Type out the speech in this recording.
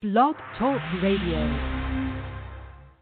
Blog Talk Radio.